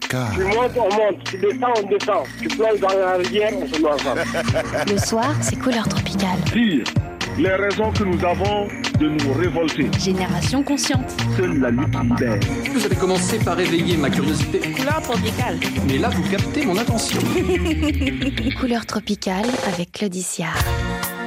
Tu montes, on monte. Tu descends, on descend. Tu plonges dans la rivière, on se met ensemble. Le soir, c'est couleur tropicale. Dire les raisons que nous avons de nous révolter. Génération consciente. Seule la lutte libère. Vous avez commencé par éveiller ma curiosité. Couleur tropicale. Mais là, vous captez mon attention. Couleur tropicale avec Claudicia.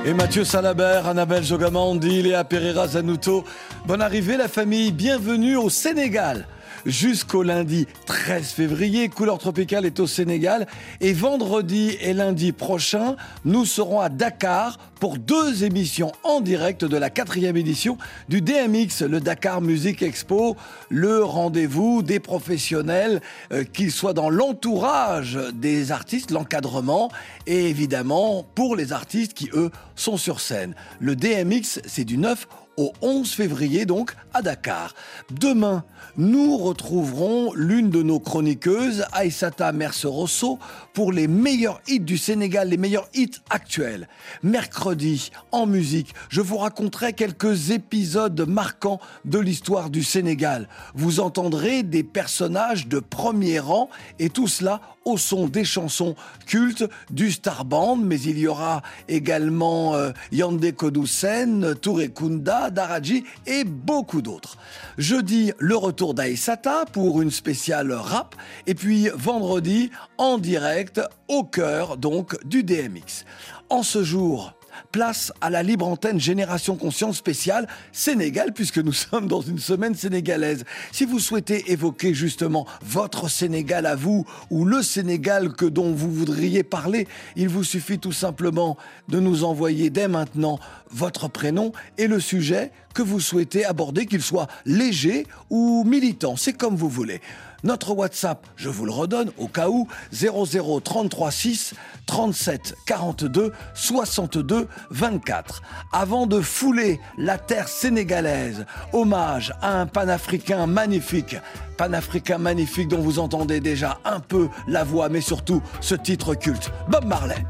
Et Mathieu Salabert, Annabelle Jogamandi, Léa Pereira Zanuto. Bonne arrivée la famille, bienvenue au Sénégal. Jusqu'au lundi 13 février, Couleur Tropicale est au Sénégal. Et vendredi et lundi prochain, nous serons à Dakar pour deux émissions en direct de la quatrième édition du DMX, le Dakar Music Expo, le rendez-vous des professionnels, euh, qu'ils soient dans l'entourage des artistes, l'encadrement, et évidemment pour les artistes qui, eux, sont sur scène. Le DMX, c'est du 9 au 11 février donc à Dakar. Demain, nous retrouverons l'une de nos chroniqueuses, Aïssata Mercerosso, pour les meilleurs hits du Sénégal, les meilleurs hits actuels. Mercredi, en musique, je vous raconterai quelques épisodes marquants de l'histoire du Sénégal. Vous entendrez des personnages de premier rang et tout cela au son des chansons cultes du Star Band, mais il y aura également euh, Yandé Kodoussen, Touré Kunda, Daraji et beaucoup d'autres. Jeudi, le retour d'Aïsata pour une spéciale rap, et puis vendredi, en direct, au cœur donc du DMX. En ce jour, place à la libre antenne Génération Conscience spéciale Sénégal, puisque nous sommes dans une semaine sénégalaise. Si vous souhaitez évoquer justement votre Sénégal à vous, ou le Sénégal que dont vous voudriez parler, il vous suffit tout simplement de nous envoyer dès maintenant votre prénom et le sujet que vous souhaitez aborder, qu'il soit léger ou militant. C'est comme vous voulez. Notre WhatsApp, je vous le redonne au cas où, 00336 37 42 62 24. Avant de fouler la terre sénégalaise, hommage à un panafricain magnifique, panafricain magnifique dont vous entendez déjà un peu la voix, mais surtout ce titre culte, Bob Marley.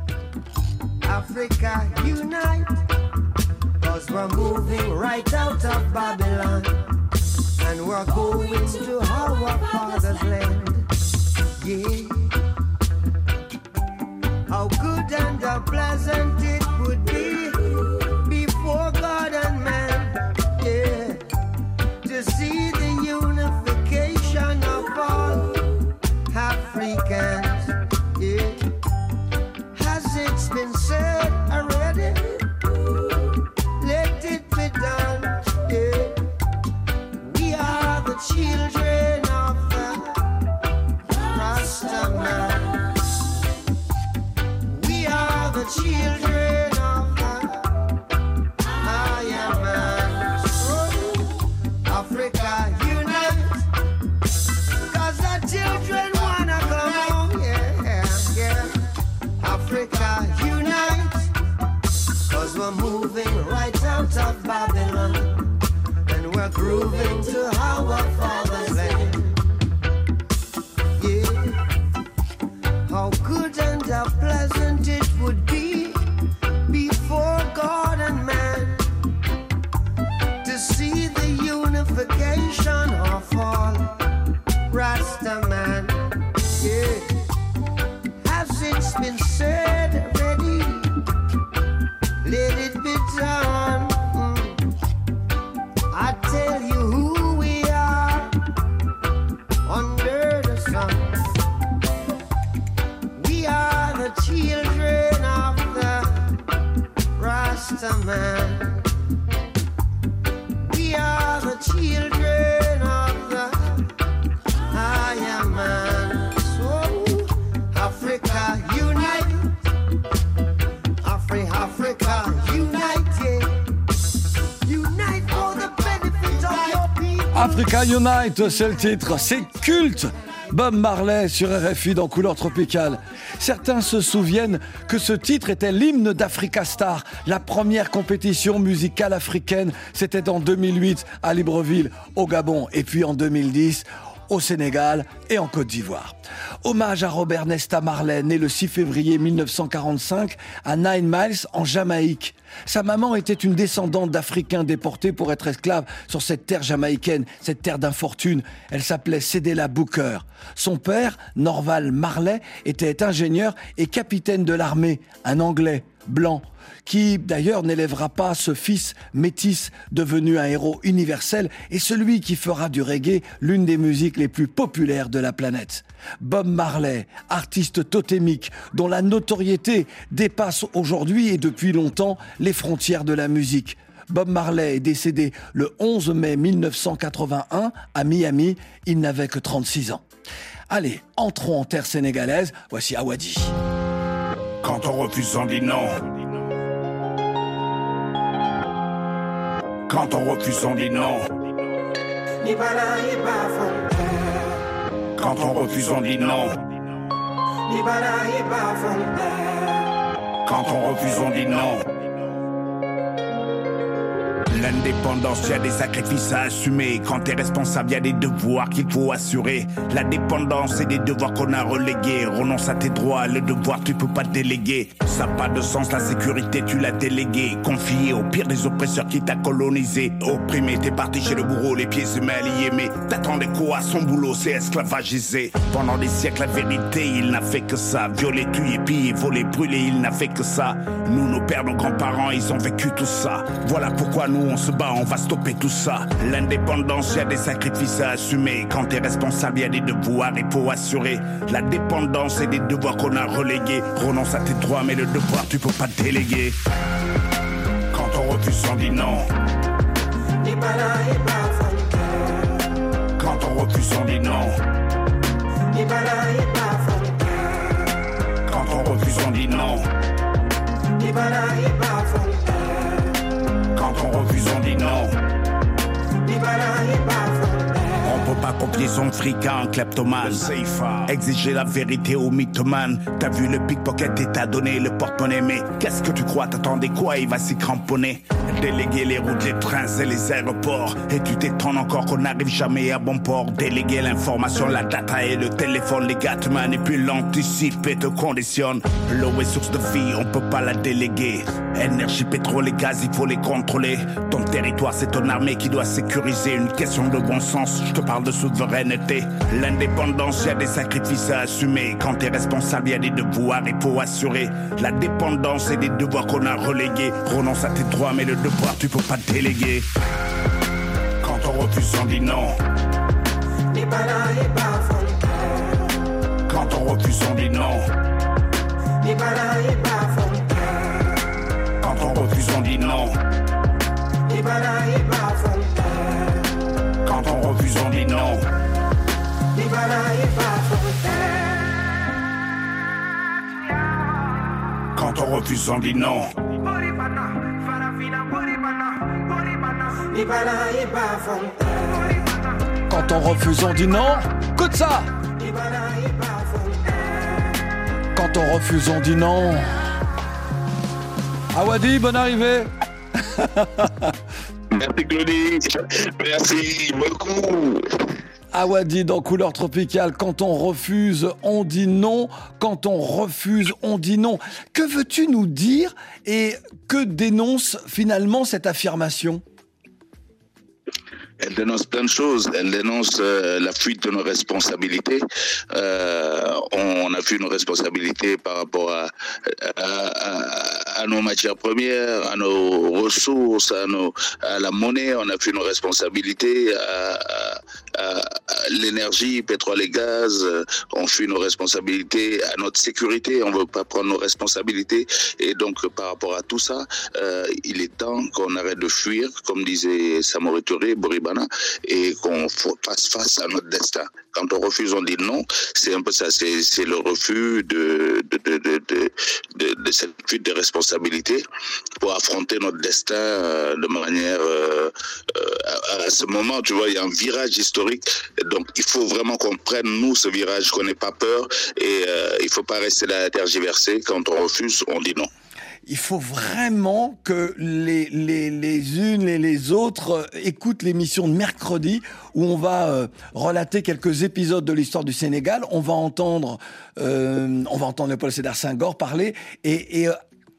Africa unite, cause we're moving right out of Babylon, and we're going to our father's land. Yeah. How good and how pleasant it would be before God and man, yeah, to see the unification of all Africans, We are the children of the Higher Man. So, Africa unite, 'cause the children wanna come home, yeah, yeah. Africa unite, cause we're moving right out of Babylon, and we're grooving to C'est titre, c'est culte. Bob Marley sur RFI dans Couleur Tropicale. Certains se souviennent que ce titre était l'hymne d'Africa Star, la première compétition musicale africaine. C'était en 2008 à Libreville, au Gabon. Et puis en 2010, au Sénégal et en Côte d'Ivoire. Hommage à Robert Nesta Marley, né le 6 février 1945 à Nine Miles en Jamaïque. Sa maman était une descendante d'Africains déportés pour être esclaves sur cette terre jamaïcaine, cette terre d'infortune. Elle s'appelait Cédella Booker. Son père, Norval Marley, était ingénieur et capitaine de l'armée, un Anglais, blanc, qui d'ailleurs n'élèvera pas ce fils métis devenu un héros universel et celui qui fera du reggae l'une des musiques les plus populaires de la planète. Bob Marley, artiste totémique dont la notoriété dépasse aujourd'hui et depuis longtemps les frontières de la musique. Bob Marley est décédé le 11 mai 1981 à Miami. Il n'avait que 36 ans. Allez, entrons en terre sénégalaise. Voici Awadi. Quand on refuse, on dit non. Quand on refuse, on dit non. Quand on refuse, on dit non. Quand on refuse, on dit non. L'indépendance, y a des sacrifices à assumer. Quand t'es responsable, y a des devoirs qu'il faut assurer. La dépendance, c'est des devoirs qu'on a relégués. Renonce à tes droits, le devoir, tu peux pas déléguer. Ça n'a pas de sens, la sécurité, tu l'as délégué. Confié au pire des oppresseurs qui t'a colonisé. Opprimé, t'es parti chez le bourreau, les pieds se mêlent mais T'attendais quoi? Son boulot, c'est esclavagisé. Pendant des siècles, la vérité, il n'a fait que ça. Violer, tuer, piller, voler, brûler, il n'a fait que ça. Nous, nos pères, nos grands-parents, ils ont vécu tout ça. Voilà pourquoi nous, on se bat, on va stopper tout ça. L'indépendance, y a des sacrifices à assumer. Quand t'es responsable, y a des devoirs, il faut assurer. La dépendance et des devoirs qu'on a relégués. Renonce à tes droits, mais le devoir, tu peux pas déléguer. Quand on refuse, on dit non. Quand on refuse, on dit non. Quand on refuse, on dit non. Quand on refuse, on dit non. Peut pas copier son fric à un kleptomane. Exiger la vérité au mythomane. T'as vu le pickpocket et t'as donné le porte-monnaie. Mais qu'est-ce que tu crois? T'attendais quoi? Il va s'y cramponner. Déléguer les routes, les trains et les aéroports. Et tu t'étonnes encore qu'on n'arrive jamais à bon port. Déléguer l'information, la data et le téléphone. Les gars te manipulent, anticipent et te conditionnent. L'eau est source de vie, on peut pas la déléguer. Énergie, pétrole et gaz, il faut les contrôler. Ton territoire, c'est ton armée qui doit sécuriser. Une question de bon sens, je te parle de souveraineté. L'indépendance, y a des sacrifices à assumer. Quand t'es responsable, y a des devoirs, il faut assurer. La dépendance et des devoirs qu'on a relégués. Renonce à tes droits, mais le devoir, tu peux pas déléguer. Quand on refuse, on dit non. Quand on refuse, on dit non. Quand on refuse, on dit non. Quand on refuse, Quand on refuse, on dit non. Quand on refuse, on dit non. Écoute ça Quand on refuse, on dit non. Awadi, bonne arrivée Merci. Merci beaucoup. Awadi dans couleur tropicale, quand on refuse, on dit non. Quand on refuse, on dit non. Que veux-tu nous dire et que dénonce finalement cette affirmation? Elle dénonce plein de choses. Elle dénonce euh, la fuite de nos responsabilités. Euh, on a vu nos responsabilités par rapport à, nos matières premières, à nos ressources, à, la monnaie. On a vu nos responsabilités à, l'énergie, pétrole et gaz. On fuit nos responsabilités à notre sécurité. On veut pas prendre nos responsabilités. Et donc, par rapport à tout ça, euh, il est temps qu'on arrête de fuir, comme disait Samori Touré, Et qu'on fasse face à notre destin. Quand on refuse, on dit non. C'est un peu ça. C'est le refus de, cette fuite de responsabilité pour affronter notre destin euh, de manière. Euh, à, à ce moment, tu vois, il y a un virage historique. Donc, il faut vraiment qu'on prenne, nous, ce virage, qu'on n'ait pas peur. Et euh, il ne faut pas rester là à tergiverser. Quand on refuse, on dit non. Il faut vraiment que les, les, les unes et les autres euh, écoutent l'émission de mercredi où on va euh, relater quelques épisodes de l'histoire du Sénégal. On va entendre, euh, on va entendre Paul Senghor parler et, euh,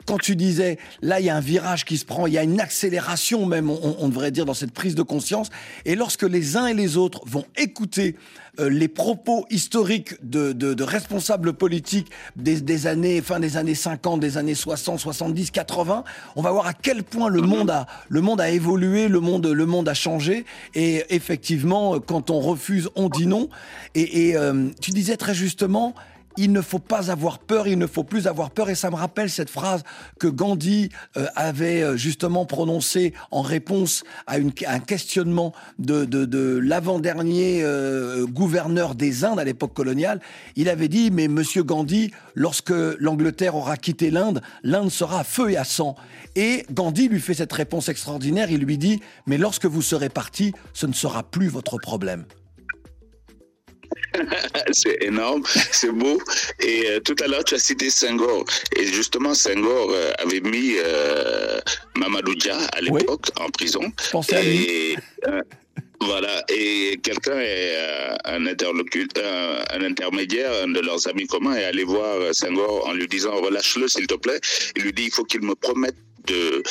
quand tu disais, là, il y a un virage qui se prend, il y a une accélération même, on devrait dire, dans cette prise de conscience. Et lorsque les uns et les autres vont écouter euh, les propos historiques de, de, de responsables politiques des, des, années, fin des années 50, des années 60, 70, 80, on va voir à quel point le monde a, le monde a évolué, le monde, le monde a changé. Et effectivement, quand on refuse, on dit non. Et, et euh, tu disais très justement, il ne faut pas avoir peur, il ne faut plus avoir peur. Et ça me rappelle cette phrase que Gandhi euh, avait euh, justement prononcée en réponse à, une, un questionnement de, de, de l'avant-dernier euh, gouverneur des Indes à l'époque coloniale. Il avait dit, mais Monsieur Gandhi, lorsque l'Angleterre aura quitté l'Inde, l'Inde sera à feu et à sang. Et Gandhi lui fait cette réponse extraordinaire. Il lui dit, mais lorsque vous serez parti, ce ne sera plus votre problème. c'est énorme, c'est beau. Et euh, tout à l'heure, tu as cité Senghor. Et justement, Senghor euh, avait mis euh, Mamadou Dia à l'époque oui. en prison. Pensez à lui. Voilà, et quelqu'un est un interlocuteur, un, intermédiaire, un de leurs amis communs est allé voir Senghor en lui disant relâche-le s'il te plaît. Il lui dit il faut qu'il me promette de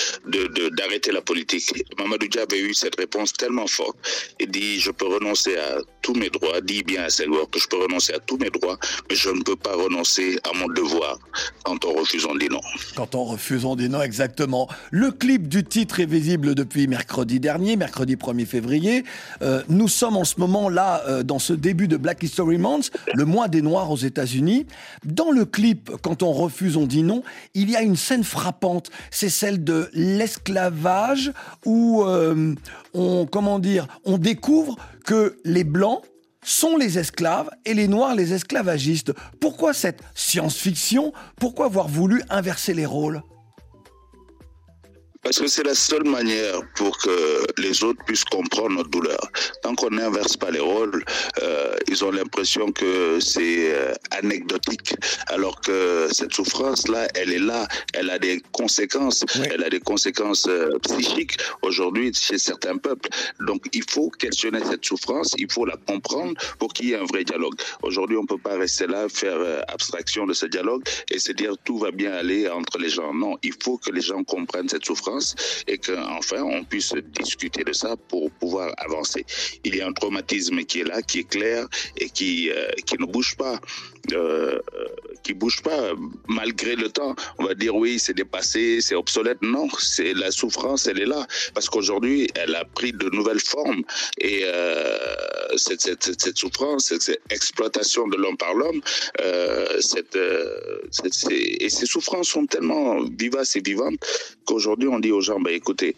d'arrêter la politique. Mamadou Dia avait eu cette réponse tellement forte. Il dit je peux renoncer à tous mes droits, dit bien à Senghor que je peux renoncer à tous mes droits, mais je ne peux pas renoncer à mon devoir quand on refuse on dit non. Quand on refuse on dit non, exactement. Le clip du titre est visible depuis mercredi dernier, mercredi 1er février. Euh, nous sommes en ce moment là euh, dans ce début de Black History Month, le mois des Noirs aux États-Unis. Dans le clip, quand on refuse on dit non, il y a une scène frappante. C'est celle de l'esclavage où euh, on comment dire on découvre que les blancs sont les esclaves et les noirs les esclavagistes. Pourquoi cette science-fiction? Pourquoi avoir voulu inverser les rôles? Parce que c'est la seule manière pour que les autres puissent comprendre notre douleur. Tant qu'on n'inverse pas les rôles, euh, ils ont l'impression que c'est euh, anecdotique, alors que cette souffrance-là, elle est là, elle a des conséquences, oui. elle a des conséquences euh, psychiques aujourd'hui chez certains peuples. Donc il faut questionner cette souffrance, il faut la comprendre pour qu'il y ait un vrai dialogue. Aujourd'hui, on ne peut pas rester là, faire euh, abstraction de ce dialogue et se dire tout va bien aller entre les gens. Non, il faut que les gens comprennent cette souffrance et qu'enfin on puisse discuter de ça pour pouvoir avancer. Il y a un traumatisme qui est là, qui est clair et qui, euh, qui ne bouge pas. Euh, qui bouge pas malgré le temps. On va dire oui, c'est dépassé, c'est obsolète. Non, c'est la souffrance, elle est là parce qu'aujourd'hui, elle a pris de nouvelles formes et euh, cette, cette, cette, souffrance, cette, exploitation de l'homme par l'homme, euh, cette, cette, et ces souffrances sont tellement vivaces et vivantes qu'aujourd'hui on dit aux gens, bah, écoutez,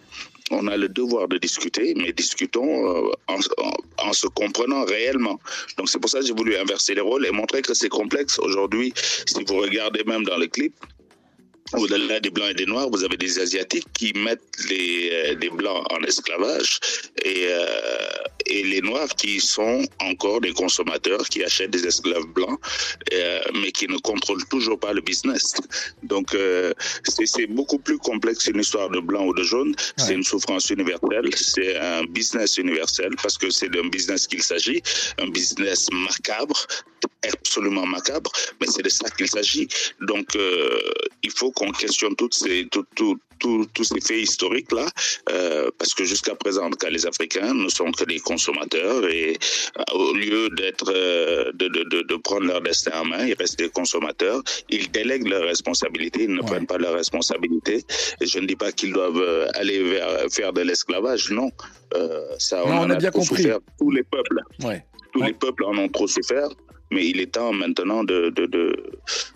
on a le devoir de discuter, mais discutons euh, en, se comprenant réellement. Donc c'est pour ça que j'ai voulu inverser les rôles et montrer que c'est complexe. Aujourd'hui, si vous regardez même dans le clip, au-delà des blancs et des noirs, vous avez des asiatiques qui mettent les, euh, blancs en esclavage et, euh, et les noirs qui sont encore des consommateurs qui achètent des esclaves blancs, euh, mais qui ne contrôlent toujours pas le business. Donc euh, c'est beaucoup plus complexe qu'une histoire de blanc ou de jaune. Ouais. C'est une souffrance universelle, c'est un business universel parce que c'est d'un business qu'il s'agit, un business macabre, absolument macabre, mais c'est de ça qu'il s'agit. Donc euh, il faut qu'on questionne toutes ces, tout, tout, tout, tous ces faits historiques là, euh, parce que jusqu'à présent, cas, les Africains ne sont que des consommateurs et euh, au lieu d'être euh, de, de, de, prendre leur destin en main, ils restent des consommateurs. Ils délèguent leurs responsabilités, ils ne ouais. prennent pas leurs responsabilités. Et je ne dis pas qu'ils doivent aller vers faire de l'esclavage, non. ça, on, non, on a, a, bien compris. Souffert, tous les peuples. Ouais. Tous ouais. les peuples en ont trop souffert mais il est temps maintenant de, de, de,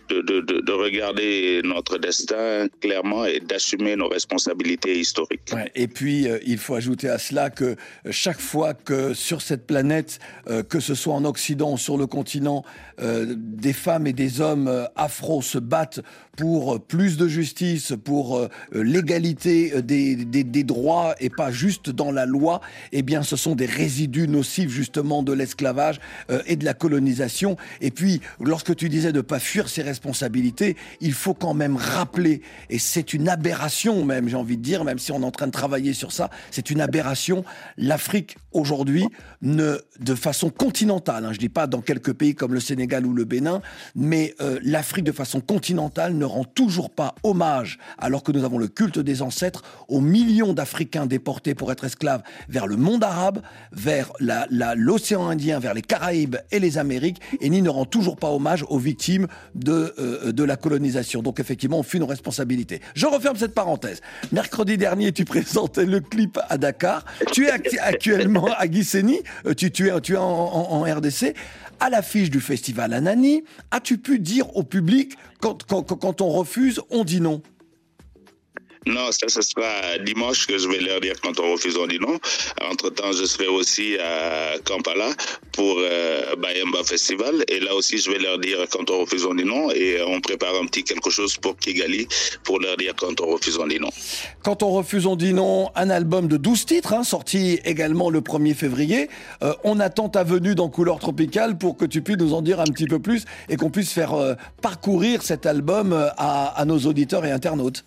de, de regarder notre destin clairement et d'assumer nos responsabilités historiques. Et puis, euh, il faut ajouter à cela que chaque fois que sur cette planète, euh, que ce soit en Occident ou sur le continent, euh, des femmes et des hommes afro se battent pour plus de justice, pour l'égalité des, des, des, droits et pas juste dans la loi, eh bien, ce sont des résidus nocifs justement de l'esclavage et de la colonisation. Et puis, lorsque tu disais de pas fuir ses responsabilités, il faut quand même rappeler, et c'est une aberration même, j'ai envie de dire, même si on est en train de travailler sur ça, c'est une aberration. L'Afrique aujourd'hui, ne, de façon continentale, hein, je dis pas dans quelques pays comme le Sénégal ou le Bénin, mais euh, l'Afrique de façon continentale ne rend toujours pas hommage, alors que nous avons le culte des ancêtres, aux millions d'Africains déportés pour être esclaves vers le monde arabe, vers la- la- l'océan Indien, vers les Caraïbes et les Amériques, et ni ne rend toujours pas hommage aux victimes de, euh, de la colonisation. Donc effectivement, on fuit nos responsabilités. Je referme cette parenthèse. Mercredi dernier, tu présentais le clip à Dakar. Tu es actuellement à Gisenyi. Euh, Tu, es, tu en, RDC. À l'affiche du festival Anani, as-tu pu dire au public, quand on refuse, on dit non? Non, ça, ce sera dimanche que je vais leur dire quand on refuse, on dit non. Entre-temps, je serai aussi à Kampala pour euh, Bayamba Festival. Et là aussi, je vais leur dire quand on refuse, on dit non. Et on prépare un petit quelque chose pour Kigali pour leur dire quand on refuse, on dit non. Quand on refuse, on dit non, un album de 12 titres, hein, sorti également le 1er février. Euh, on attend ta venue dans Couleur Tropicale pour que tu puisses nous en dire un petit peu plus et qu'on puisse faire euh, parcourir cet album euh, à, à nos auditeurs et internautes.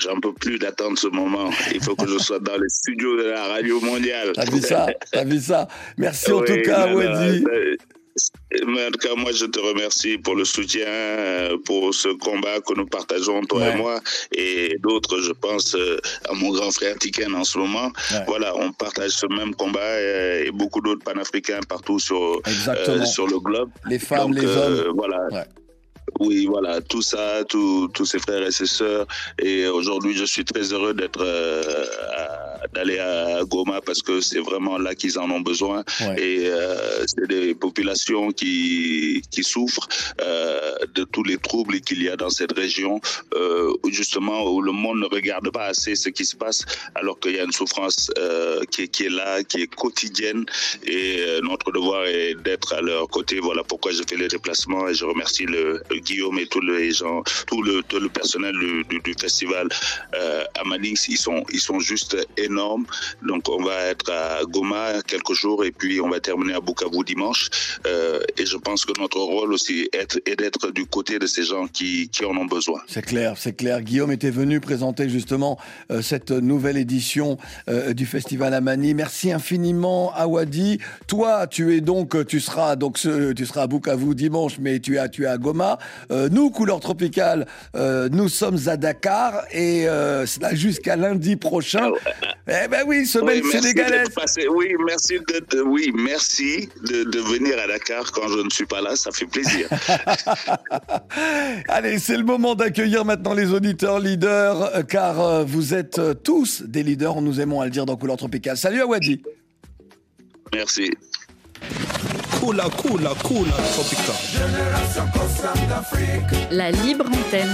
J'en peux plus d'attendre ce moment. Il faut que je sois dans les studios de la radio mondiale. T'as vu ça? T'as vu ça? Merci en Oui, tout cas, Wadi. en tout cas, moi, je te remercie pour le soutien, euh, pour ce combat que nous partageons, toi Ouais. et moi, et d'autres, je pense euh, à mon grand frère Tiken en ce moment. Ouais. Voilà, on partage ce même combat euh, et beaucoup d'autres panafricains partout sur, euh, sur le globe. Les femmes, Donc, les euh, hommes. Voilà. Ouais. Oui, voilà, tout ça, tous ses frères et ses sœurs. Et aujourd'hui, je suis très heureux d'être, euh, d'aller à Goma parce que c'est vraiment là qu'ils en ont besoin. Ouais. Et euh, c'est des populations qui, qui souffrent euh, de tous les troubles qu'il y a dans cette région, euh, justement où le monde ne regarde pas assez ce qui se passe, alors qu'il y a une souffrance qui, est, qui est là, qui est quotidienne. Et notre devoir est d'être à leur côté. Voilà pourquoi je fais les déplacements et je remercie le, le Guillaume et tous les gens, tout le, tout le personnel du, du, du festival à Manix. Ils sont, ils sont juste énormes. Donc on va être à Goma quelques jours et puis on va terminer à Bukavu dimanche. Euh, et je pense que notre rôle aussi est, est d'être du côté de ces gens qui, qui en ont besoin. C'est clair, c'est clair. Guillaume était venu présenter justement euh, cette nouvelle édition euh, du Festival Amani. Merci infiniment à Wadi. Toi, tu es donc, tu seras donc, ce- tu seras à Bukavu dimanche, mais tu es, à- tu es à Goma. Euh, nous, Couleur Tropicale, euh, nous sommes à Dakar et euh, cela jusqu'à lundi prochain. Eh ben oui, semaine merci sénégalaise. Oui, merci de, de- oui, merci de, de venir à Dakar quand je ne suis pas là. Ça fait plaisir. Allez, c'est le moment d'accueillir maintenant les auditeurs leaders, euh, car euh, vous êtes euh, tous des leaders, nous aimons à le dire dans Couleur Tropicale. Salut à Wadi. merci. Cool, cool, cool, tropical. La libre antenne.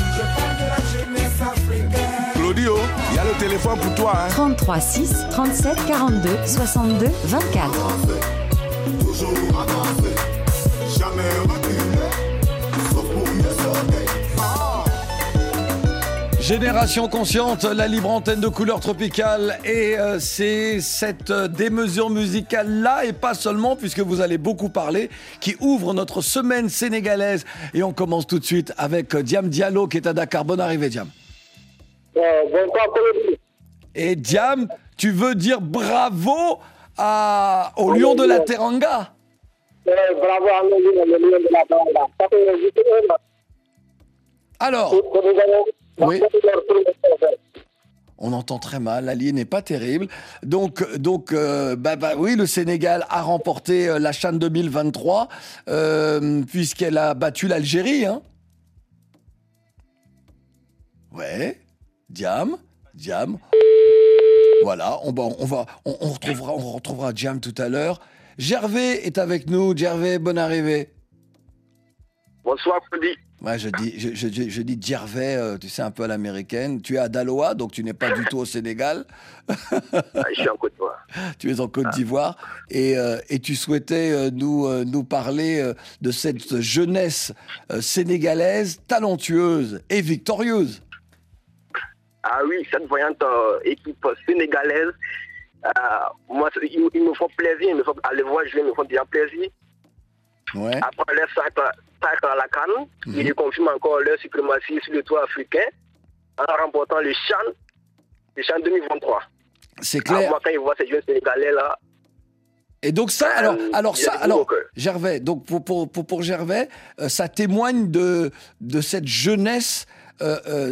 Claudio, il y a le téléphone pour toi. Hein. 33 6 37 42 62 24. Génération consciente, la libre antenne de couleur tropicale et euh, c'est cette euh, démesure musicale là et pas seulement puisque vous allez beaucoup parler qui ouvre notre semaine sénégalaise et on commence tout de suite avec euh, Diam Diallo qui est à Dakar. Bonne arrivée Diam. Et Diam, tu veux dire bravo à, au lion de la Teranga? Bravo à lion de la un an Alors, Oui. On entend très mal, la ligne n'est pas terrible. Donc, donc euh, bah, bah oui, le Sénégal a remporté euh, la Chan 2023 euh, puisqu'elle a battu l'Algérie. Hein. Ouais, Diam, Diam. Voilà, on, va- on va, on, on retrouvera, on retrouvera Diam tout à l'heure. Gervais est avec nous. Gervais, bonne arrivée. Bonsoir, Claudio. Ouais, je dis, je, je, je- je dis Gervais, euh, tu sais, un peu à l'américaine. Tu es à Daloa, donc tu n'es pas du tout au Sénégal. Ah, Je suis en Côte d'Ivoire. Tu es en Côte d'Ivoire et, euh, et tu souhaitais euh, nous, nous parler de cette jeunesse sénégalaise talentueuse et victorieuse. Ah oui, cette voyante euh, équipe sénégalaise, euh, moi, ils, ils me font plaisir, ils me font, à les voir jouer, ils me font bien plaisir. Ouais. Après leur sacre, sacre à la canne, Mhm. ils confirment encore leur suprématie sur le toit africain en remportant le Chan, le Chan 2023. C'est Ah, clair. moi, quand ils voient ces jeunes Sénégalais là, Et donc ça, alors, Euh, alors il y a ça, alors Gervais, donc pour pour pour, pour Gervais, euh, ça témoigne de de cette jeunesse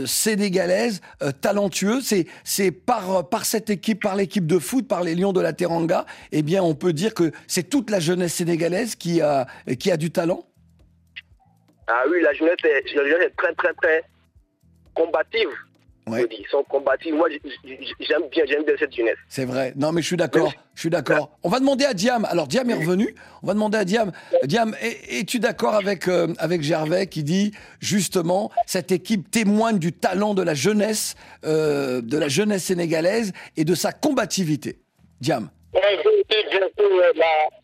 sénégalaise euh, talentueuse. C'est par cette équipe, par l'équipe de foot, par les Lions de la Teranga. Eh bien, on peut dire que c'est toute la jeunesse sénégalaise qui a du talent. ah oui, la jeunesse la jeunesse est très, très, très combative. Ouais. Ils sont combatifs. Moi, j'aime bien, j'aime bien cette jeunesse. C'est vrai. Non, mais je suis d'accord. Je suis d'accord. On va demander à Diam. Alors, Diam est revenu. On va demander à Diam. Diam, es- es-tu d'accord avec, euh, avec Gervais qui dit justement cette équipe témoigne du talent de la jeunesse, euh, de la jeunesse sénégalaise et de sa combativité? Diam. Oui, bien sûr, la,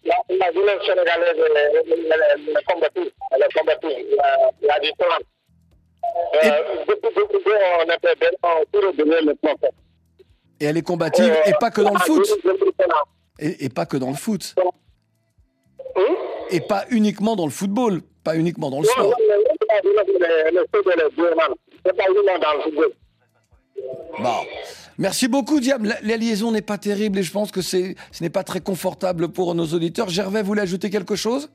la, la jeunesse sénégalaise, elle, est- combative. Elle est combative. Il y a, il y a du talent. Euh. Et elle est combative et pas que dans le foot. Et, et pas que dans le foot. Et pas uniquement dans le football. Pas uniquement dans le sport. Bon. Merci beaucoup, Diam. La, la liaison n'est pas terrible et je pense que c'est, ce n'est pas très confortable pour nos auditeurs. Gervais, vous voulez ajouter quelque chose?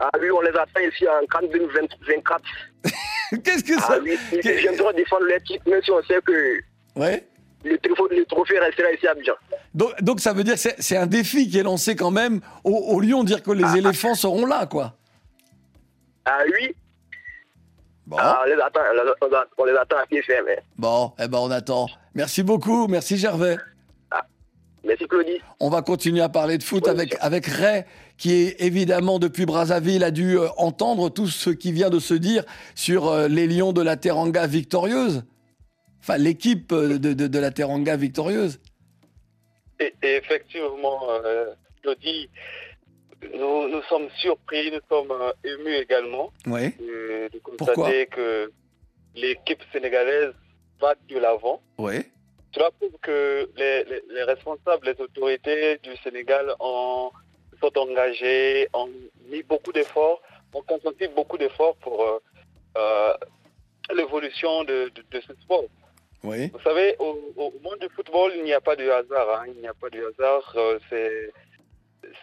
Ah oui, on les attend ici en Cannes 2024. Qu'est-ce que Ah ça oui, ils viendront défendre leur titre, même si on sait que Ouais. le trophée, le trophée restera ici à Abidjan. Donc, donc ça veut dire que c'est, un défi qui est lancé quand même au, au Lyon, dire que les éléphants seront là, quoi. Ah oui, Bon, ah, on, les attend, on les- on les attend à pied ferme. hein. bon, eh ben on attend. Merci beaucoup, merci Gervais. Merci Claudie. On va continuer à parler de foot avec, avec Ray, qui est évidemment depuis Brazzaville a dû euh, entendre tout ce qui vient de se dire sur euh, les Lions de la Teranga victorieuse. Enfin, l'équipe euh, de, de, de la Teranga victorieuse. Et, et effectivement, euh, Claudie, nous, nous sommes surpris, nous sommes émus également Oui. de Pourquoi constater que l'équipe sénégalaise va de l'avant. Oui. Cela prouve que les, les- les responsables, les autorités du Sénégal ont, sont engagés, ont mis beaucoup d'efforts, ont consenti beaucoup d'efforts pour euh, euh, l'évolution de, de- de ce sport. Oui. Vous savez, au, au monde du football, il n'y a pas de hasard. hein. Il n'y a pas de hasard. euh, c'est,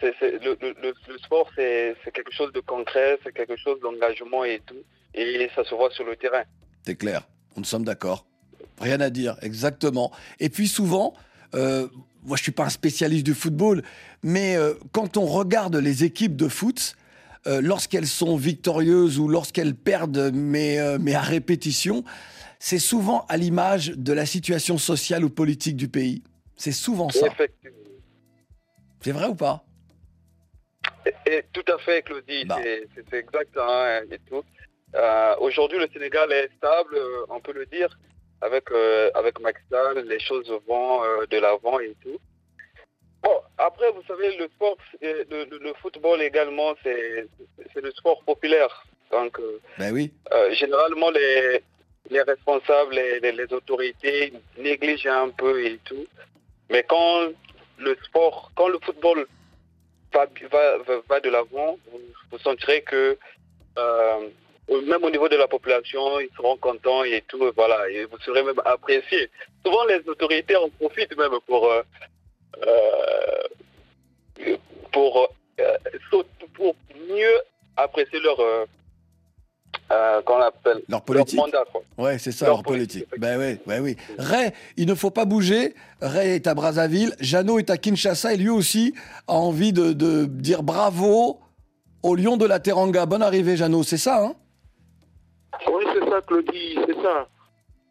c'est, c'est- le, le- le- le sport, c'est, c'est quelque chose de concret, c'est quelque chose d'engagement et tout. Et ça se voit sur le terrain. C'est clair, nous sommes d'accord. Rien à dire, exactement. Et puis souvent, euh, moi je suis pas un spécialiste du football, mais euh, quand on regarde les équipes de foot, euh, lorsqu'elles sont victorieuses ou lorsqu'elles perdent, mais, mais à répétition, c'est souvent à l'image de la situation sociale ou politique du pays. C'est souvent ça. C'est vrai ou pas? Et tout à fait, Claudie, c'est, c'est- exact hein, aujourd'hui, le Sénégal est stable, on peut le dire. Avec, euh, avec Sall, les choses vont euh, de l'avant et tout. Bon, après, vous savez, le sport, le, le- le football également, c'est, c'est le sport populaire. Donc, euh, Ben oui. euh, généralement, les, les responsables, les, les- autorités négligent un peu et tout. Mais quand le sport, quand le football va, va, va, de l'avant, vous, vous sentirez que même au niveau de la population, ils seront contents et tout, voilà, et vous serez même apprécié. Souvent, les autorités en profitent même pour euh, euh, pour, euh, pour mieux apprécier leur euh, euh, qu'on appelle Leur politique. mandat. Quoi. Ouais, c'est ça, Leur leur politique. Ben oui, ben oui. Ray, il ne faut pas bouger. Ray est à Brazzaville. Jeannot est à Kinshasa et lui aussi a envie de, de dire bravo au lion de la Teranga. Bonne arrivée, Jeannot, c'est ça, hein? Oui, c'est ça, Claudie, c'est ça.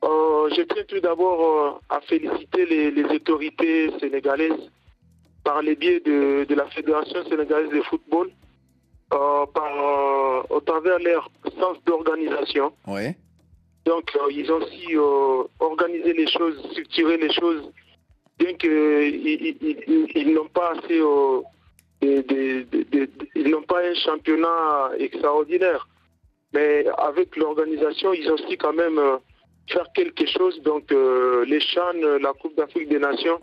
Euh, je tiens tout d'abord euh, à féliciter les, les autorités sénégalaises par le biais de, de la Fédération sénégalaise de football, euh, par, au travers leur sens d'organisation. Oui. Donc, euh, ils ont aussi organisé les choses, structuré les choses, bien qu'ils ils, ils- ils n'ont pas assez, ils n'ont pas un championnat extraordinaire. Mais avec l'organisation, ils ont aussi quand même euh, faire quelque chose. Donc, euh, les Chan, la Coupe d'Afrique des Nations,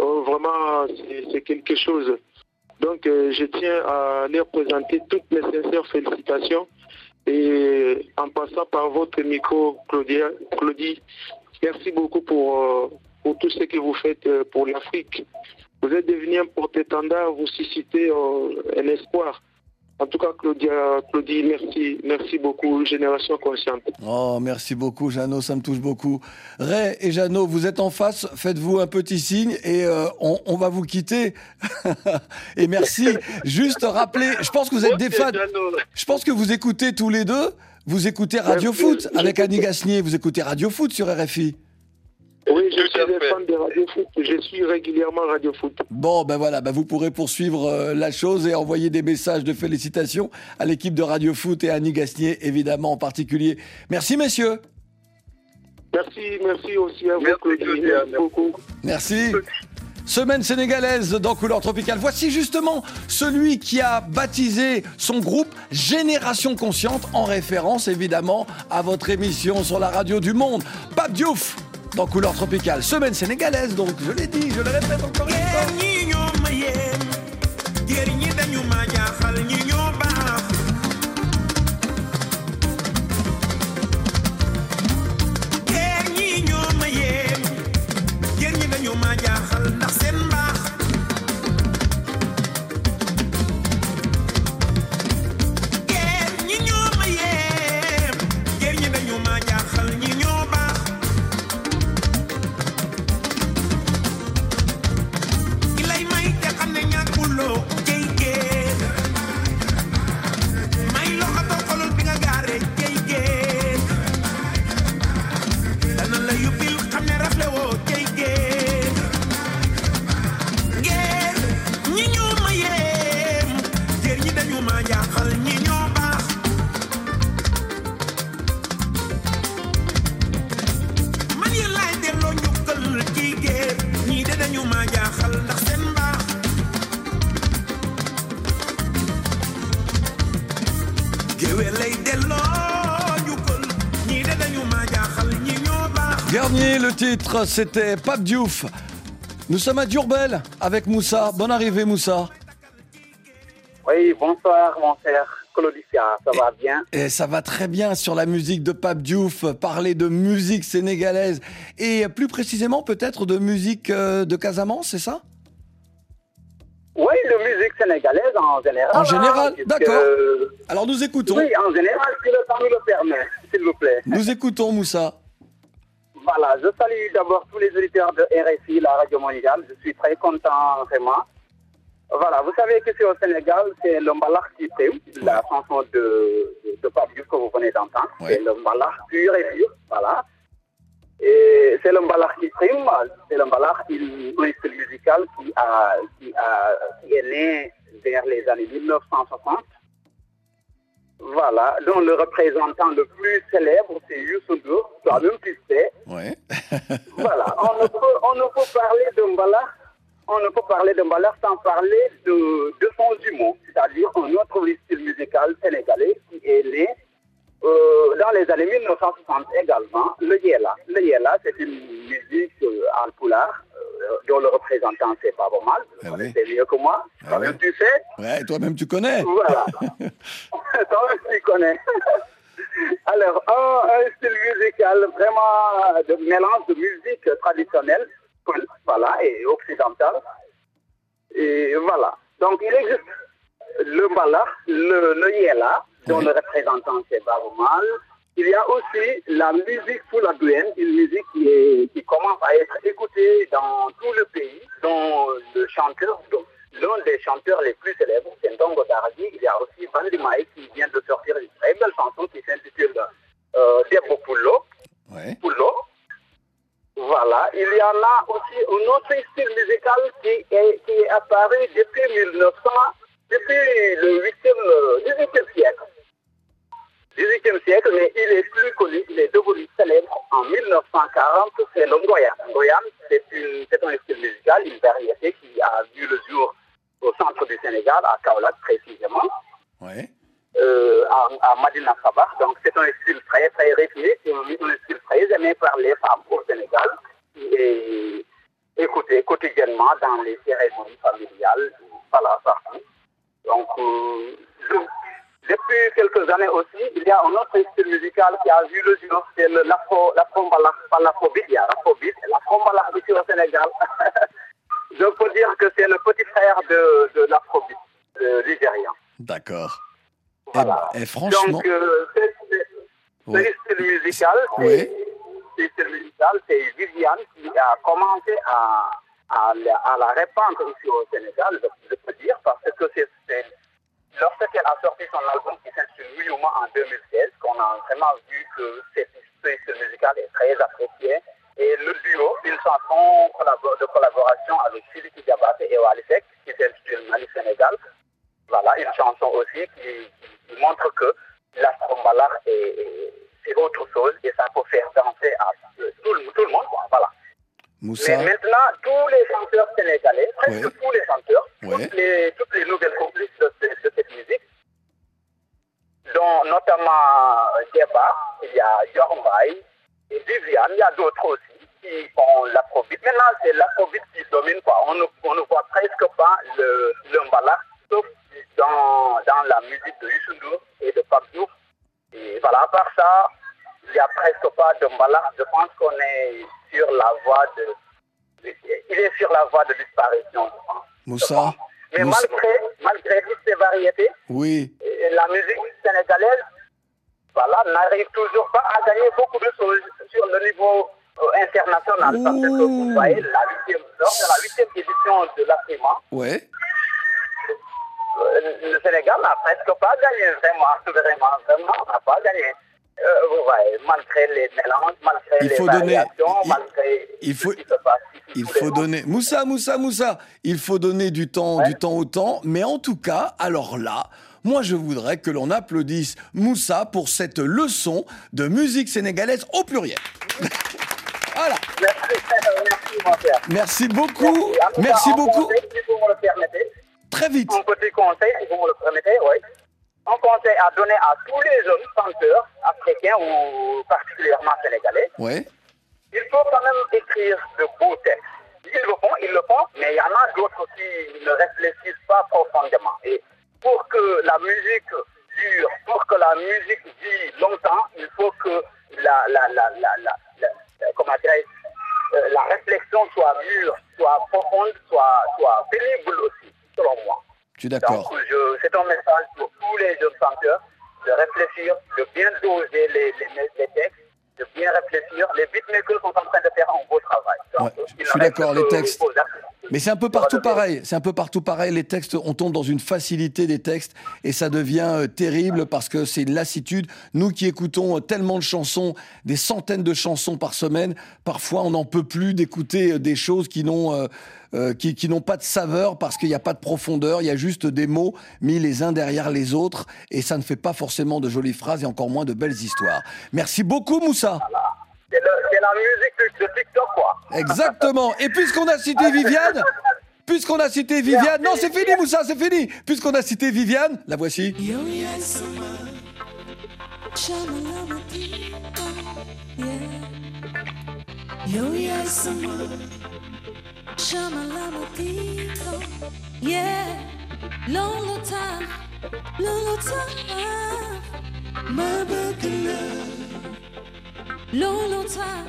euh, vraiment, c'est quelque chose. Donc, euh, je tiens à leur présenter toutes mes sincères félicitations. Et en passant par votre micro, Claudia, Claudie, merci beaucoup pour, euh, pour tout ce que vous faites euh, pour l'Afrique. Vous êtes devenu un porte-étendard, vous suscitez euh, un espoir. En tout cas, Claudia, Claudie, merci, merci beaucoup, Génération Consciente. Oh, merci beaucoup, Jeannot, ça me touche beaucoup. Ray et Jeannot, vous êtes en face, faites-vous un petit signe et euh, on, on va vous quitter. et merci. Juste rappeler, je pense que vous êtes des fans. Je pense que vous écoutez tous les deux. Vous écoutez Radio. Foot avec Annie Gasnier. Vous écoutez Radio Foot sur RFI. Oui, je suis un fan de Radio Foot. Je suis régulièrement Radio Foot. Bon, ben voilà, ben vous pourrez poursuivre euh, la chose et envoyer des messages de félicitations à l'équipe de Radio Foot et à Annie Gasnier, évidemment en particulier. Merci, messieurs. Merci, merci aussi à vous, Claudie. Merci beaucoup. Merci. Semaine sénégalaise dans Couleur Tropicale. Voici justement celui qui a baptisé son groupe Génération Consciente en référence évidemment à votre émission sur la radio du monde. Pape Diouf dans Couleur Tropicale. Semaine sénégalaise donc, je l'ai dit, je le répète encore une fois. Titre, c'était Pape Diouf. Nous sommes à Durbel avec Moussa. Bonne arrivée, Moussa. Oui, bonsoir, mon cher Claudicia, ça va bien? Et ça va très bien sur la musique de Pape Diouf, parler de musique sénégalaise et plus précisément peut-être de musique euh, de Casamance, c'est ça? Oui, de musique sénégalaise en général. En général, puisque- d'accord. Alors nous écoutons. Oui, en général, si le temps nous le permet, s'il vous plaît. Nous écoutons Moussa. Voilà, je salue d'abord tous les auditeurs de RFI, la radio mondiale. Je suis très content, vraiment. Voilà, vous savez que c'est au Sénégal, c'est le qui prime, la chanson de, de, que vous venez d'entendre. C'est le pur et pur, voilà. Et c'est le Mbalak qui prime, c'est le une musical qui, a, qui, a, qui est né vers les années 1960. Voilà, dont le représentant le plus célèbre, c'est Youssou Ndour, toi-même tu sais. Ouais. Voilà, on ne peut, on ne peut parler de Mbala, on ne peut parler de Mbala sans parler de, de son jumeau, c'est-à-dire un autre style musical sénégalais qui est né euh, dans les années 1960 également, le Yela. Le Yela, c'est une musique euh, en poulard, dont le représentant c'est pas mal, Ah oui. c'est mieux que moi, toi-même tu sais. Ouais, toi-même tu connais. Voilà. Toi-même tu connais. Alors, un, un style musical vraiment de mélange de musique traditionnelle, voilà, et occidentale. Et voilà. Donc, il existe le mbala, le, le yela, dont le représentant c'est Mal. Il y a aussi la musique sous la une musique qui, est, qui commence à être écoutée dans tout le pays, dont le chanteur, l'un des chanteurs les plus célèbres, c'est Ndongo Daradi. Il y a aussi Bandi Maï qui vient de sortir une très belle chanson qui s'intitule euh, Debo. Pullo. Voilà. Il y en a aussi un autre style musical qui est, qui est apparu depuis 1900, depuis le 8e, 18e siècle. 18e siècle, mais il est plus connu, il est devenu célèbre en 1940, c'est le Ngoyan. Ngoyan, c'est un style musical, une variété qui a vu le jour au centre du Sénégal, à Kaolack précisément, euh, à, à Madina Sabah. Donc c'est un style très très rythmique, un, un style très aimé par les femmes au Sénégal, qui est écouté quotidiennement dans les cérémonies familiales, voilà, partout. Donc, euh, je- depuis quelques années aussi, il y a un autre style musical qui a vu le jour, c'est l'afro, l'afro-mbalax, pas l'afrobeat, il y a l'afrobeat et l'afro-mbalax ici au Sénégal. je peux dire que c'est le petit frère de, de l'afrobeat euh, nigérien. D'accord. Voilà. Et, et franchement, Donc, euh, ce Ouais. style musical, c'est Oui. c'est Viviane qui a commencé à, à, la- à la répandre ici au Sénégal, je, je peux dire, parce que c'est- lorsqu'elle a sorti son album qui s'intitule Wiyuma en 2016, qu'on a vraiment vu que ce ce style musical est très apprécié. Et le duo, une chanson de collaboration avec Philippe Diabaté et Walisek, qui s'intitule Mali Sénégal, voilà, une chanson aussi qui, montre que est- c'est autre chose et ça peut faire danser à tout le, monde. Moussa, Mais maintenant, tous les chanteurs sénégalais, presque Ouais. tous les chanteurs, Ouais. toutes, les, toutes les nouvelles complices de, ce- de cette musique, dont notamment Deba, il y a Yormbaï et Viviane, il y a d'autres aussi qui font l'afrobeat. Maintenant, c'est l'afrobeat qui domine. Quoi. On, ne, on ne voit presque pas le, le mbala, sauf dans, dans la musique de Youssou N'Dour et de Pape Diouf. Et voilà, à part ça, il n'y a presque pas de mbala. Je pense qu'on est sur la voie de... Il est sur la voie de disparition, je pense. Moussa, Mais Moussa- malgré, malgré toutes ces variétés, oui, la musique sénégalaise voilà, n'arrive toujours pas à gagner beaucoup de choses sur le niveau euh, international. Parce que vous voyez, la huitième, lors de la huitième édition de l'Afrima, ouais. euh, le Sénégal n'a presque pas gagné, vraiment, vraiment, vraiment, n'a pas gagné. Euh, vous voyez, malgré les mélanges, malgré Il les faut donner- variations, il- malgré il faut, ce qui se passe ici il les faut donner. Moussa, Moussa, Moussa, il faut donner du temps, du temps au temps. Mais en tout cas, alors là, moi je voudrais que l'on applaudisse Moussa pour cette leçon de musique sénégalaise au pluriel. voilà. Merci, merci, mon frère. Merci beaucoup. Merci un beaucoup. conseil, si vous me le permettez. Très vite. Un petit conseil, si vous me le permettez, oui. Un conseil à donner à tous les jeunes chanteurs africains ou particulièrement sénégalais. Ouais. Il faut quand même écrire de beaux textes. Ils le font, ils le font, mais il y en a d'autres qui ne réfléchissent pas profondément. Et pour que la musique dure, pour que la musique vit longtemps, il faut que la, la, la, la, la, la- la- comment euh, la réflexion soit mûre, soit profonde, soit, soit pénible aussi, selon moi. Je suis d'accord. C'est un message pour tous les jeunes chanteurs de réfléchir, de bien doser les, les, les textes, de bien réfléchir. Les beatmakers sont en train de faire un beau travail. Donc, Ouais, il je suis d'accord, les textes. Mais c'est un peu partout pareil. C'est un peu partout pareil. Les textes, on tombe dans une facilité des textes et ça devient euh, terrible parce que c'est une lassitude. Nous qui écoutons euh, tellement de chansons, des centaines de chansons par semaine, parfois on n'en peut plus d'écouter euh, des choses qui n'ont euh, qui, qui n'ont pas de saveur parce qu'il n'y a pas de profondeur. Il y a juste des mots mis les uns derrière les autres et ça ne fait pas forcément de jolies phrases et encore moins de belles histoires. Merci beaucoup, Moussa. C'est la musique de TikTok, quoi. Exactement. Et puisqu'on a cité Viviane, puisqu'on a cité Viviane, non c'est fini Moussa, c'est fini. Puisqu'on a cité Viviane, la voici. Shama Lama Tico. Yeah, long, long time, long, long time. My book of love. Long, long time.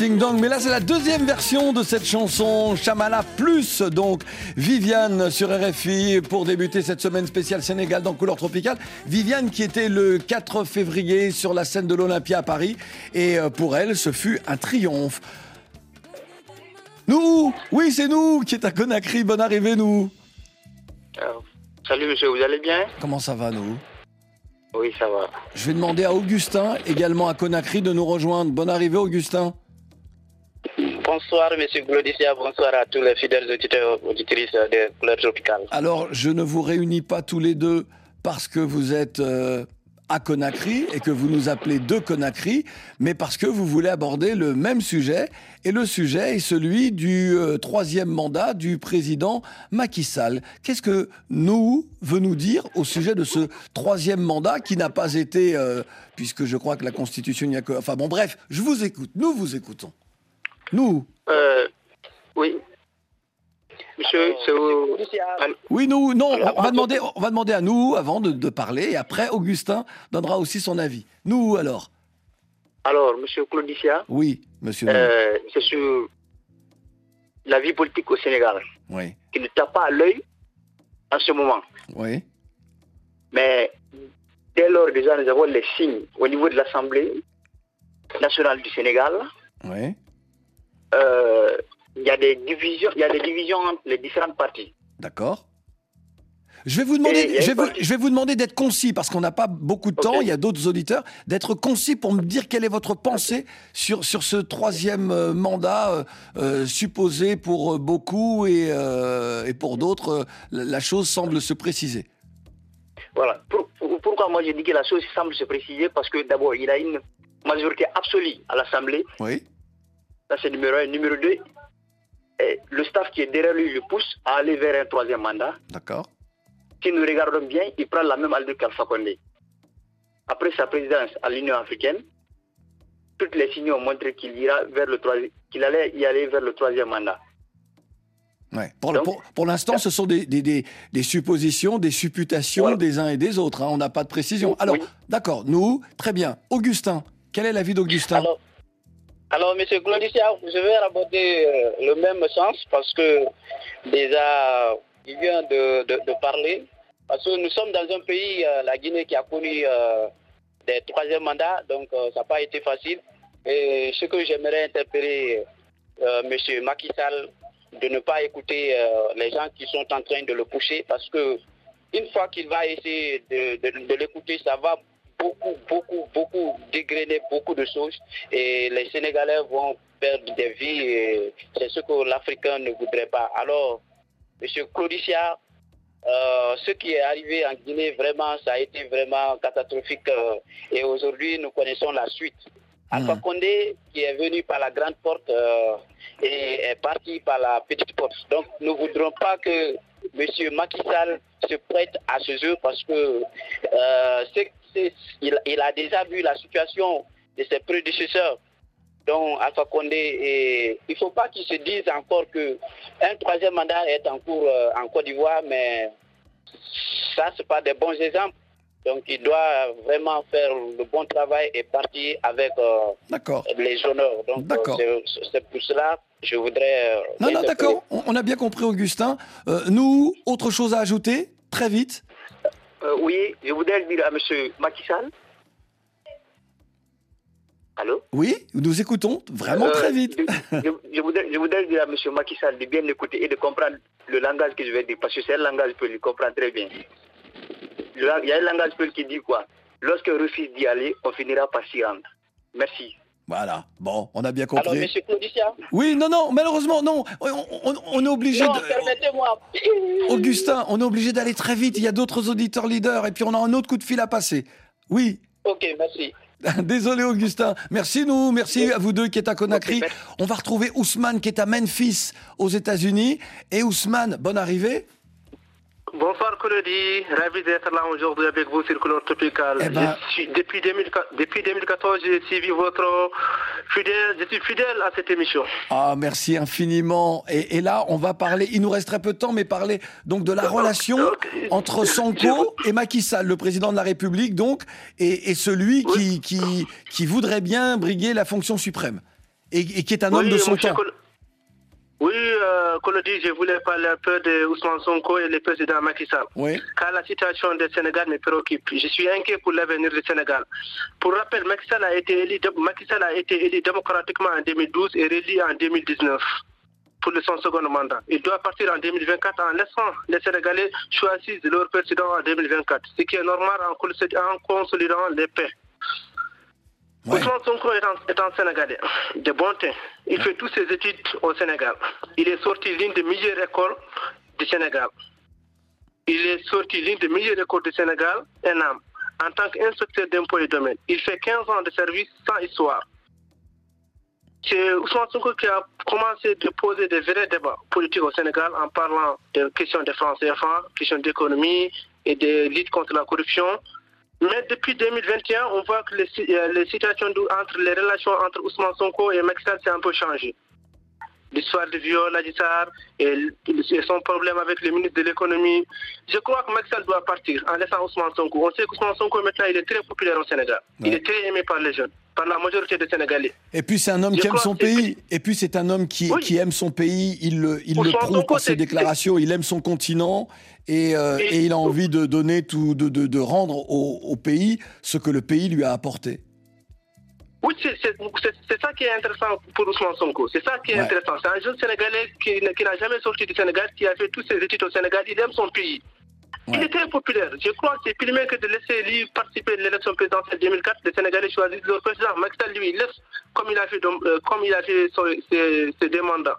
Ding Dong, mais là c'est la deuxième version de cette chanson, Shamala Plus, donc Viviane sur RFI pour débuter cette semaine spéciale Sénégal dans Couleur Tropicale. Viviane qui était le 4 février sur la scène de l'Olympia à Paris, et euh, pour elle ce fut un triomphe. Nous, oui c'est nous qui est à Conakry, bonne arrivée nous. Salut monsieur, vous allez bien? Comment ça va, nous? Oui, ça va. Je vais demander à Augustin, également à Conakry, de nous rejoindre. Bonne arrivée, Augustin. Bonsoir monsieur Glodicia, bonsoir à tous les fidèles auditeurs auditrices de Couleur Tropicale. Alors, je ne vous réunis pas tous les deux parce que vous êtes euh, à Conakry et que vous nous appelez de Conakry, mais parce que vous voulez aborder le même sujet. Et le sujet est celui du euh, troisième mandat du président Macky Sall. Qu'est-ce que nous veut nous dire au sujet de ce troisième mandat qui n'a pas été, euh, puisque je crois que la Constitution n'y a que... Enfin bon, bref, je vous écoute, nous vous écoutons. Nous. Euh, oui. Monsieur, c'est au... Oui, nous, non, on va demander, on va demander à nous avant de, de parler, et après Augustin donnera aussi son avis. Nous alors. Alors, monsieur Claudicia, Oui, monsieur. euh, c'est sur la vie politique au Sénégal Oui, qui ne tape pas à l'œil en ce moment. oui, Mais dès lors, déjà, nous avons les signes au niveau de l'Assemblée nationale du Sénégal. oui. Euh, Il y a des divisions, il y a des divisions entre les différentes parties. D'accord. Je vais vous demander, je vais vous, partie- je vais vous demander d'être concis parce qu'on n'a pas beaucoup de temps. Il y a d'autres auditeurs d'être concis pour me dire quelle est votre pensée sur sur ce troisième euh, mandat euh, supposé pour beaucoup et euh, et pour d'autres, la chose semble se préciser. Voilà. Pour- pour- pourquoi moi je dis que la chose semble se préciser? Parce que d'abord, il a une majorité absolue à l'Assemblée. Oui. Ça, c'est numéro un. Numéro deux, eh, le staff qui est derrière lui le pousse à aller vers un troisième mandat. D'accord. Si nous regardons bien, il prend la même allure qu'Alpha Condé. Après sa présidence à l'Union africaine, toutes les signaux ont montré qu'il ira vers le troisième, qu'il allait y aller vers le troisième mandat. Ouais. Pour, le- pour, pour l'instant, ce sont des, des, des, des suppositions, des supputations des uns et des autres. hein. On n'a pas de précision. Alors, d'accord, nous, très bien. Augustin, quel est l'avis d'Augustin? Alors, M. Claudicia, je vais aborder euh, le même sens parce que déjà, il vient de, de- parler. Parce que nous sommes dans un pays, euh, la Guinée, qui a connu euh, des troisième mandats, donc ça n'a pas été facile. Et ce que j'aimerais interpeller M. Macky Sall, de ne pas écouter les gens qui sont en train de le pousser parce que une fois qu'il va essayer de l'écouter, ça va beaucoup, beaucoup, beaucoup dégrainer beaucoup de choses et les Sénégalais vont perdre des vies c'est ce que l'Africain ne voudrait pas. Alors, M. Claudicia, euh, ce qui est arrivé en Guinée, vraiment, ça a été vraiment catastrophique euh, et aujourd'hui, nous connaissons la suite. Alpha Condé, qui est venu par la grande porte euh, et est parti par la petite porte. Donc, nous ne voudrons pas que M. Macky Sall se prête à ce jeu parce que euh, c'est- il, il a déjà vu la situation de ses prédécesseurs, dont Alpha Condé. Et il ne faut pas qu'il se dise encore qu'un troisième mandat est en cours euh, en Côte d'Ivoire, mais ça, ce pas des bons exemples. Donc, il doit vraiment faire le bon travail et partir avec euh, les honneurs. Donc, euh, c'est- pour cela que je voudrais. euh, Non, non, d'accord. On, on a bien compris, Augustin. Nous, autre chose à ajouter? Très vite. Euh, oui, je voudrais dire à M. Macky Sall. Allô? Oui, nous écoutons vraiment Euh, très vite. je, je voudrais, je voudrais dire à M. Macky Sall de bien écouter et de comprendre le langage que je vais dire, parce que c'est un langage que il comprend très bien. Il y a un langage qui dit quoi? Lorsqu'on refuse d'y aller, on finira par s'y rendre. Merci. Voilà. Bon, on a bien Alors, compris. M. Claudicia Oui, non, non, malheureusement, non. On, on- on est obligé Non, de... permettez-moi. Augustin, on est obligé d'aller très vite. Il y a d'autres auditeurs leaders et puis on a un autre coup de fil à passer. Oui. Ok, merci. Désolé Augustin. Merci nous, merci à vous deux qui êtes à Conakry. On va retrouver Ousmane qui est à Memphis aux États-Unis. Et Ousmane, bonne arrivée. Bonsoir Colody, ravi d'être là aujourd'hui avec vous sur Couleur Tropicale. Eh ben- depuis, 2004 depuis 2014, j'ai suivi votre fidèle, je suis fidèle à cette émission. Ah, merci infiniment. Et, et là, on va parler, il nous reste très peu de temps, mais parler donc de la relation entre Sonko et Macky Sall, le président de la République, donc, et, et celui qui, qui, qui voudrait bien briguer la fonction suprême. Et, et qui est un homme de son temps. Col- Oui, euh, je voulais parler un peu de Ousmane Sonko et le président Macky Sall. Oui. Car la situation du Sénégal me préoccupe. Je suis inquiet pour l'avenir du Sénégal. Pour rappel, Macky Sall a été élu, Macky Sall a été élu démocratiquement en 2012 et réélu en 2019. pour son second mandat. Il doit partir en 2024 en laissant les Sénégalais choisir leur président en 2024, ce qui est normal en consolidant les paix. Ousmane Sonko est un, est un Sénégalais de bonté. Il fait toutes ses études au Sénégal. Il est sorti l'une des meilleures écoles du Sénégal. Il est sorti l'une des meilleures écoles du Sénégal, ENAM, en tant qu'inspecteur d'impôts et domaines. Il fait 15 ans de service sans histoire. C'est Ousmane Sonko qui a commencé de poser des vrais débats politiques au Sénégal en parlant de questions de France CFA, questions d'économie et de lutte contre la corruption. Mais depuis 2021, on voit que les, euh, situations entre les relations entre Ousmane Sonko et Macky s'est un peu changé. L'histoire de viol, et, l- et son problème avec le ministre de l'économie. Je crois que Sall doit partir en laissant Ousmane Sonko. On sait qu'Ousmane Sonko maintenant il est très populaire au Sénégal. Il est très aimé par les jeunes, par la majorité des Sénégalais. Et puis c'est un homme Je qui aime son pays. Et puis c'est un homme qui, qui aime son pays. Il le, il le prouve par ses déclarations. Il aime son continent et, euh, Et- et il a envie de donner tout, de, de, de rendre au, au pays ce que le pays lui a apporté. Oui, c'est ça qui est intéressant pour Ousmane Sonko. C'est ça qui est Ouais. intéressant. C'est un jeune Sénégalais qui, n'a jamais sorti du Sénégal, qui a fait toutes ses études au Sénégal. Il aime son pays. Il très populaire. Je crois que c'est plus mieux que de laisser lui participer à l'élection présidentielle 2004. Les Sénégalais choisissent leur président. Sall, lui, il laisse comme il a fait, euh, comme il a fait ses, ses deux mandats.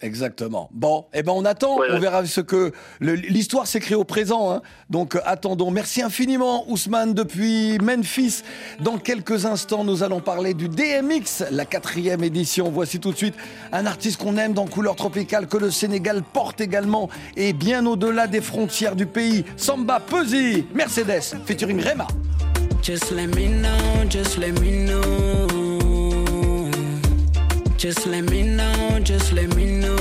Exactement. Bon, eh ben on attend, on verra ce que l'histoire s'écrit au présent. hein. Donc euh, attendons. Merci infiniment Ousmane depuis Memphis. Dans quelques instants, nous allons parler du DMX, la quatrième édition. Voici tout de suite un artiste qu'on aime dans couleur tropicale que le Sénégal porte également et bien au-delà des frontières du pays. Samba Pesi, Mercedes, featuring Rema. Just let me know, just let me know. Just let me know, just let me know.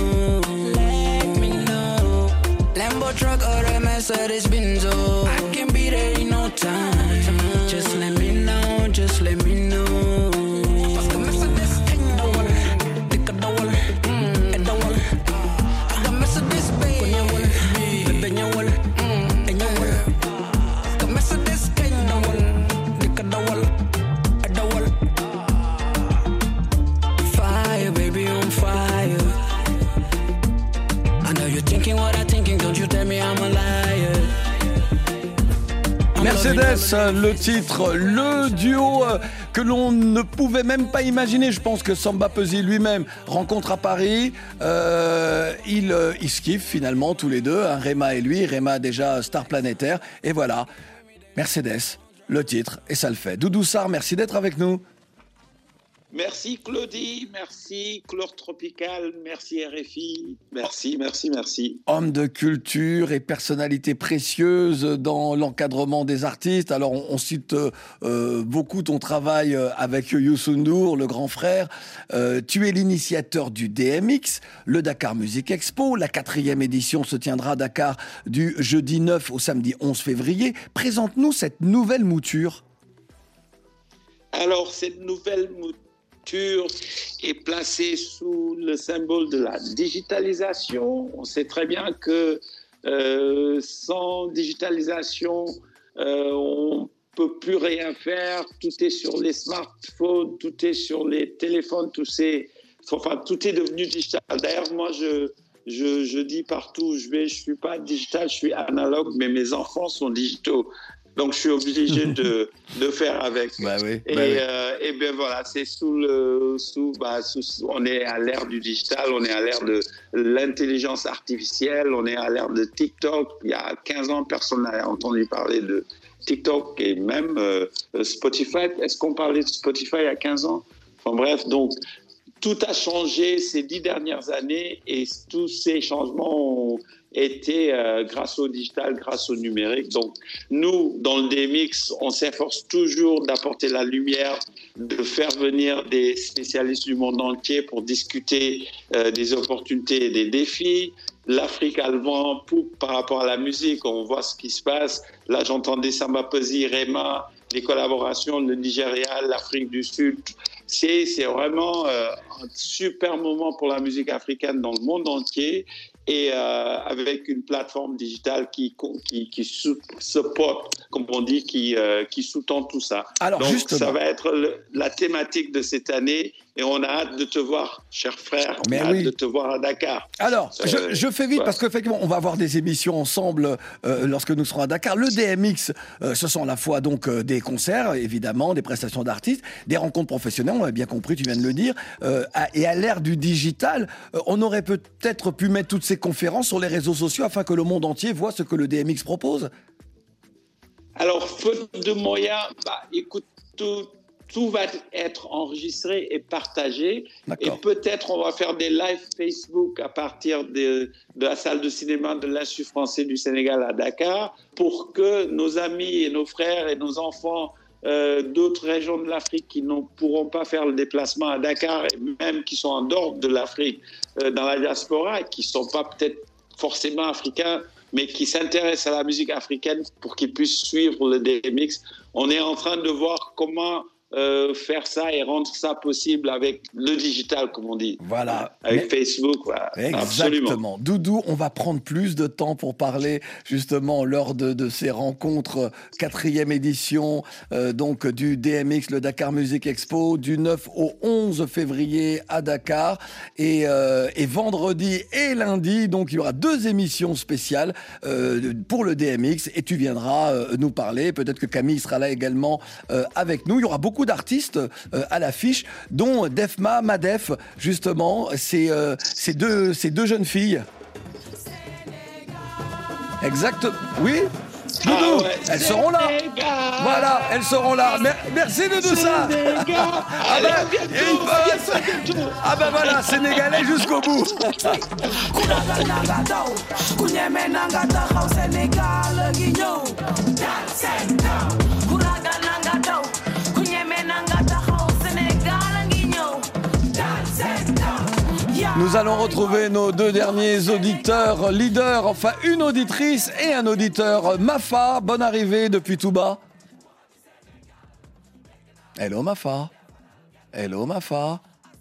Let me know. Lambo truck or a Mercedes Benzo. I can be there in no time. Just let me know, just let me know. Mercedes, le titre, le duo euh, que l'on ne pouvait même pas imaginer. Je pense que Samba Pesi lui-même rencontre à Paris. Euh, ils, euh, se kiffent finalement tous les deux, hein, et lui. Rema déjà star planétaire. Et voilà, Mercedes, le titre, et ça le fait. Doudou Sarr, merci d'être avec nous. Merci Claudie, merci Couleur Tropicale, merci RFI, merci, merci, merci. Homme de culture et personnalité précieuse dans l'encadrement des artistes. Alors on, on cite euh, euh, beaucoup ton travail euh, avec Youssou N'Dour, le grand frère. Euh, tu es l'initiateur du DMX, le Dakar Music Expo. La quatrième édition se tiendra à Dakar du jeudi 9 au samedi 11 février. Présente-nous cette nouvelle mouture. Alors, cette nouvelle mouture est placée sous le symbole de la digitalisation. On sait très bien que euh, sans digitalisation, euh, on peut plus rien faire. Tout est sur les smartphones, tout est sur les téléphones, tout est, enfin, tout est devenu digital. D'ailleurs, moi, je, je, je dis partout où je vais, je suis pas digital, je suis analogue, mais mes enfants sont digitaux. Donc, je suis obligé de, de faire avec. Bah oui, Et, bah oui. euh, et bien voilà, c'est sous le, sous, bah, sous- on est à l'ère du digital, on est à l'ère de l'intelligence artificielle, on est à l'ère de TikTok. Il y a 15 ans, personne n'avait entendu parler de TikTok et même euh, Spotify. Est-ce qu'on parlait de Spotify il y a 15 ans? Enfin bref, donc tout a changé ces dix dernières années et tous ces changements ont été euh, grâce au digital, grâce au numérique. Donc nous, dans le DMX, on s'efforce toujours d'apporter la lumière, de faire venir des spécialistes du monde entier pour discuter euh, des opportunités et des défis. L'Afrique a le vent en poupe par rapport à la musique. On voit ce qui se passe. Là, j'entendais Samba Pesi, Rema, les collaborations, le Nigeria, l'Afrique du Sud. C'est vraiment euh, un super moment pour la musique africaine dans le monde entier et euh, avec une plateforme digitale qui, qui, qui supporte comme on dit, qui, euh, qui sous-tend tout ça. Alors, Donc, justement. ça va être le- la thématique de cette année et on a hâte de te voir, cher frère. On Mais a oui. hâte de te voir à Dakar. Alors, je, je fais vite ouais. parce qu'effectivement, on va avoir des émissions ensemble euh, lorsque nous serons à Dakar. Le DMX, euh, ce sont à la fois donc euh, des concerts, évidemment, des prestations d'artistes, des rencontres professionnelles. On a bien compris, tu viens de le dire. À- et à l'ère du digital, on aurait peut-être pu mettre toutes ces conférences sur les réseaux sociaux afin que le monde entier voit ce que le DMX propose. Alors, faute de moyens, bah, écoute, tout, tout va être enregistré et partagé. Et peut-être on va faire des lives Facebook à partir de, de la salle de cinéma de l'Institut français du Sénégal à Dakar pour que nos amis et nos frères et nos enfants euh, d'autres régions de l'Afrique qui ne pourront pas faire le déplacement à Dakar, et même qui sont en dehors de l'Afrique, euh, dans la diaspora, et qui ne sont pas peut-être forcément africains, mais qui s'intéressent à la musique africaine pour qu'ils puissent suivre le DMX. On est en train de voir comment euh, faire ça et rendre ça possible avec le digital, comme on dit. Voilà. Avec Facebook, voilà. Absolument. Exactement. Doudou, on va prendre plus de temps pour parler justement lors de, de ces rencontres euh, quatrième édition euh, donc du DMX, le Dakar Music Expo, du 9 au 11 février à Dakar et, euh, et vendredi et lundi. Donc il y aura deux émissions spéciales pour le DMX et tu viendras nous parler. Peut-être que Camille sera là également avec nous. Il y aura beaucoup d'artistes euh, à l'affiche, dont Defma, Madef, justement, ces, euh, ces deux, ces deux jeunes filles. Exact. Oui Doudou, elles seront là. Voilà, elles seront là. Mer- merci de tout ça. ah ben, il ah ben voilà, sénégalais jusqu'au bout. Nous allons retrouver nos deux derniers auditeurs, leaders, enfin une auditrice et un auditeur. Mafa, bonne arrivée depuis tout bas. Hello Mafa. Hello Mafa.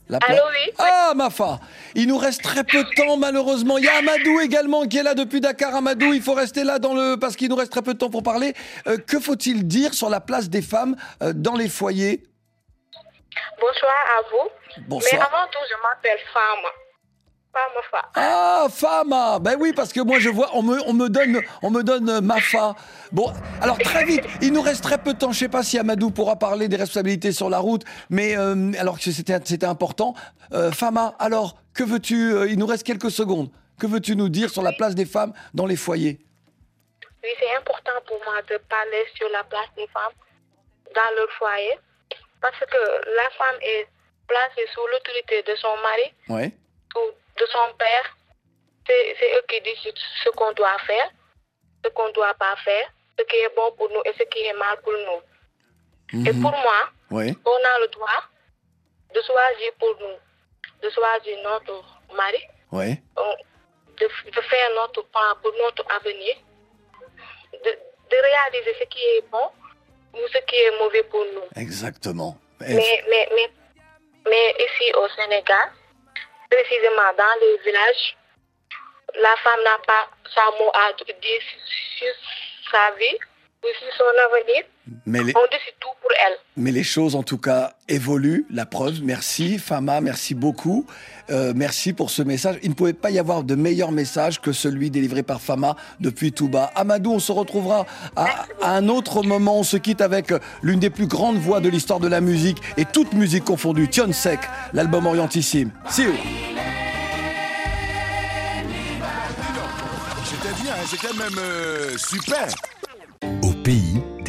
La pla- Allô, oui. Ah Mafa, il nous reste très peu de temps malheureusement. Il y a Amadou également qui est là depuis Dakar. Amadou, il faut rester là dans le parce qu'il nous reste très peu de temps pour parler. Euh, que faut-il dire sur la place des femmes euh, dans les foyers? Bonsoir à vous. Bonsoir. Mais avant tout, je m'appelle Fama. Ah, Fama Ben oui, parce que moi je vois, on me, on me donne, on me donne euh, Mafa. Bon, alors très vite, il nous reste très peu de temps. Je sais pas si Amadou pourra parler des responsabilités sur la route, mais euh, alors que c'était important. Euh, Fama, alors, que veux-tu euh, Il nous reste quelques secondes. Que veux-tu nous dire sur la place des femmes dans les foyers? Oui, c'est important pour moi de parler sur la place des femmes dans leur foyer. Parce que la femme est placée sous l'autorité de son mari Ouais. ou de son père. C'est eux qui disent ce qu'on doit faire, ce qu'on ne doit pas faire, ce qui est bon pour nous et ce qui est mal pour nous. Et pour moi, on a le droit de choisir pour nous, de choisir notre mari, on- de, de faire notre plan pour notre avenir, de, de réaliser ce qui est bon ou ce qui est mauvais pour nous. Exactement. Mais, mais, mais, mais ici au Sénégal, précisément dans les villages, la femme n'a pas sa mot à dire sur sa vie son avenir. Mais les- On décide tout pour elle. Mais les choses, en tout cas, évoluent. La preuve, merci. Fama, merci beaucoup. Euh, merci pour ce message. Il ne pouvait pas y avoir de meilleur message que celui délivré par Fama depuis Touba. Amadou, on se retrouvera à, à un autre moment. On se quitte avec l'une des plus grandes voix de l'histoire de la musique et toute musique confondue. Tion Sek, l'album orientissime. See you. C'était bien, c'était même euh, super. Pays